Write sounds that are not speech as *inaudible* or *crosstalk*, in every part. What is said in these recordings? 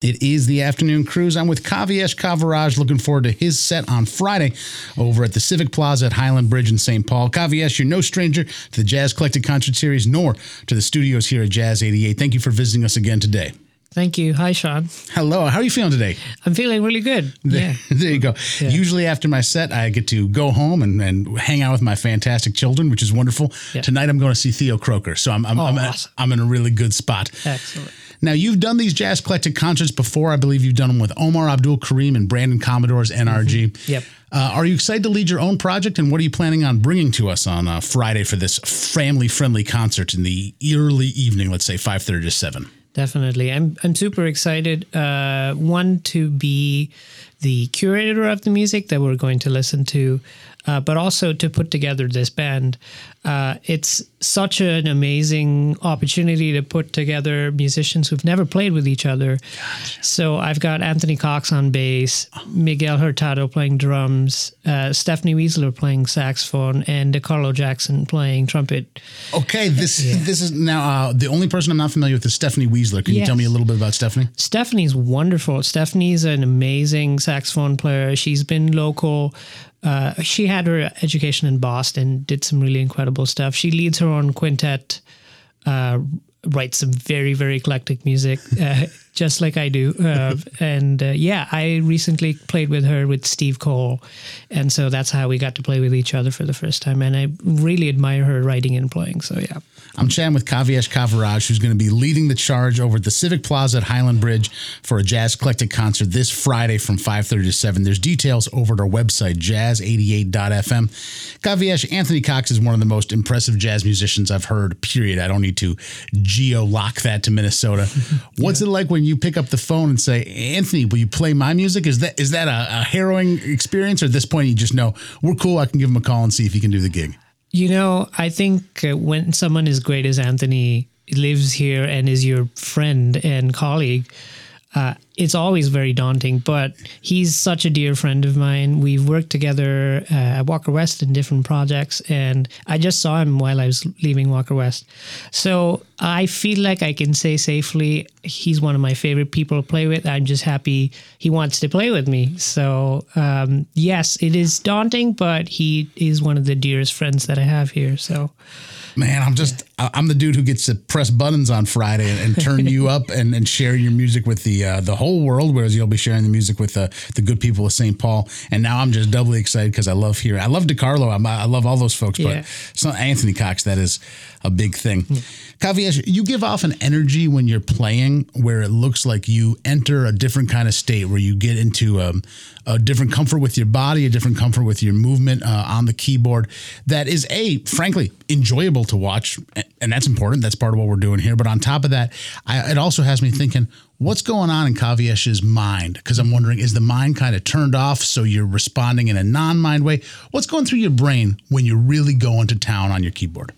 It is the afternoon cruise. I'm with Kavyesh Kaviraj. Looking forward to his set on Friday over at the Civic Plaza at Highland Bridge in St. Paul. Kavyesh, you're no stranger to the Jazzclectic Concert Series nor to the studios here at Jazz 88. Thank you for visiting us again today. Thank you. Hi, Sean. Hello. How are you feeling today? I'm feeling really good. There, Yeah. *laughs* there you go. Yeah. Usually after my set, I get to go home and, and hang out with my fantastic children, which is wonderful. Yeah. Tonight I'm going to see Theo Croker, so I'm I'm, Oh, I'm, awesome. I'm in a really good spot. Excellent. Now, you've done these Jazzclectic concerts before. I believe you've done them with Omar Abdul Kareem and Brandon Commodore's NRG. Yep. Uh, are you excited to lead your own project, and what are you planning on bringing to us on uh, Friday for this family-friendly concert in the early evening? Let's say five thirty to seven. Definitely. I'm I'm super excited. Uh, one to be the curator of the music that we're going to listen to, uh, but also to put together this band. Uh, it's such an amazing opportunity to put together musicians who've never played with each other. So I've got Anthony Cox on bass, Miguel Hurtado playing drums, uh, Stephanie Wieseler playing saxophone, and DeCarlo Jackson playing trumpet. Okay, this this is now uh, the only person I'm not familiar with is Stephanie Wieseler. Can you tell me a little bit about Stephanie? Stephanie's wonderful. Stephanie's an amazing saxophone player. She's been local. Uh, she had her education in Boston, did some really incredible stuff. She leads her own quintet, uh, writes some very, very eclectic music, *laughs* uh, just like I do. Uh, *laughs* and uh, yeah, I recently played with her with Steve Cole. And so that's how we got to play with each other for the first time. And I really admire her writing and playing. So yeah. I'm chatting with Kavyesh Kaviraj, who's going to be leading the charge over at the Civic Plaza at Highland Bridge for a Jazzclectic concert this Friday from 5.30 to 7. There's details over at our website, jazz88.fm. Kavyesh, Anthony Cox is one of the most impressive jazz musicians I've heard, period. I don't need to geo-lock that to Minnesota. *laughs* What's it like when you pick up the phone and say, Anthony, will you play my music? Is that is that a, a harrowing experience? Or at this point, you just know, we're cool, I can give him a call and see if he can do the gig? You know, I think uh, when someone as great as Anthony lives here and is your friend and colleague, uh, it's always very daunting. But he's such a dear friend of mine. We've worked together uh, at Walker West in different projects, and I just saw him while I was leaving Walker West. So I feel like I can say safely he's one of my favorite people to play with. I'm just happy he wants to play with me. So um, yes, it is daunting, but he is one of the dearest friends that I have here. So Man, I'm just I'm the dude who gets to press buttons on Friday and, and turn you up and, and share your music with the uh, the whole world, whereas you'll be sharing the music with uh, the good people of St. Paul. And now I'm just doubly excited because I love hearing I love DeCarlo. I'm, I love all those folks, Yeah. but Anthony Cox, that is a big thing. Kavyesh, you give off an energy when you're playing where it looks like you enter a different kind of state where you get into um, a different comfort with your body, a different comfort with your movement uh, on the keyboard. That is a frankly enjoyable to watch, a- and that's important. That's part of what we're doing here. But on top of that, I, it also has me thinking. What's going on in Kavyesh's mind? Because I'm wondering, is the mind kind of turned off so you're responding in a non-mind way? What's going through your brain when you're really going to town on your keyboard?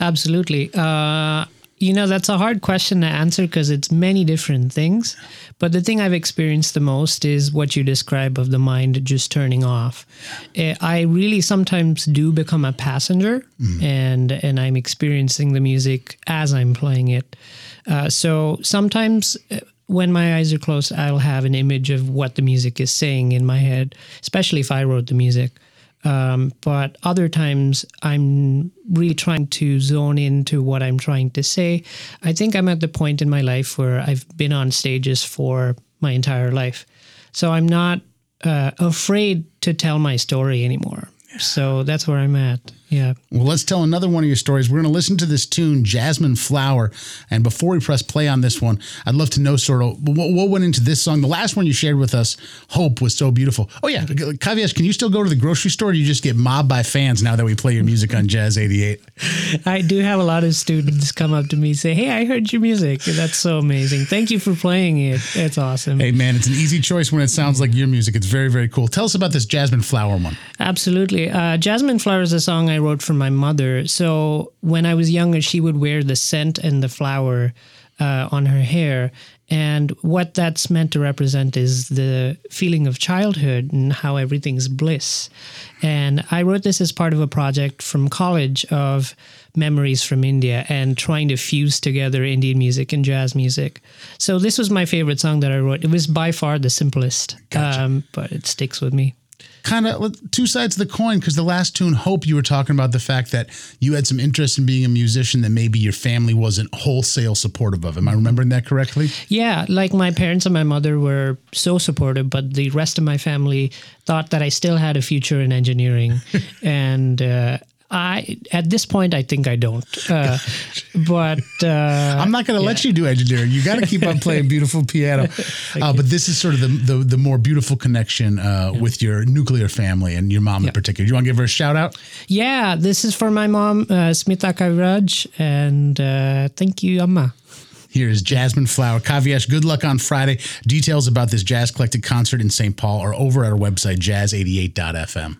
Absolutely. Uh, you know, that's a hard question to answer because it's many different things. But the thing I've experienced the most is what you describe of the mind just turning off. Eh, I really sometimes do become a passenger and, and I'm experiencing the music as I'm playing it. Uh, so sometimes eh, when my eyes are closed, I'll have an image of what the music is saying in my head, especially if I wrote the music. Um, but other times I'm really trying to zone into what I'm trying to say. I think I'm at the point in my life where I've been on stages for my entire life. So I'm not uh, afraid to tell my story anymore. So that's where I'm at. Yeah. Well, let's tell another one of your stories. We're going to listen to this tune, Jasmine Flower. And before we press play on this one, I'd love to know sort of what, what went into this song. The last one you shared with us, Hope, was so beautiful. Oh, yeah. Kavyesh, can you still go to the grocery store or do you just get mobbed by fans now that we play your music on Jazz 88? *laughs* I do have a lot of students come up to me and say, Hey, I heard your music. That's so amazing. Thank you for playing it. It's awesome. Hey, man, it's an easy choice when it sounds like your music. It's very, very cool. Tell us about this Jasmine Flower one. Absolutely. Uh, Jasmine Flower is a song I wrote for my mother. So when I was younger, she would wear the scent and the flower uh, on her hair. And what that's meant to represent is the feeling of childhood and how everything's bliss. And I wrote this as part of a project from college of memories from India and trying to fuse together Indian music and jazz music. So this was my favorite song that I wrote. It was by far the simplest, Gotcha. um, but it sticks with me. Kind of two sides of the coin because the last tune hope you were talking about the fact that you had some interest in being a musician that maybe your family wasn't wholesale supportive of. Am i remembering that correctly? Yeah, like my parents and my mother were so supportive, but the rest of my family thought that I still had a future in engineering, *laughs* and uh, I at this point I think I don't. Uh, *laughs* but uh, i'm not going to let you do engineering you got to keep on playing beautiful piano *laughs* uh, but this is sort of the the, the more beautiful connection uh, with your nuclear family and your mom in particular you want to give her a shout out yeah, this is for my mom, uh, Smita Kaviraj, and uh, thank you, Amma. Here is Jasmine Flower. Kavyesh, good luck on Friday. Details about this Jazzclectic concert in St. Paul are over at our website, jazz88.fm.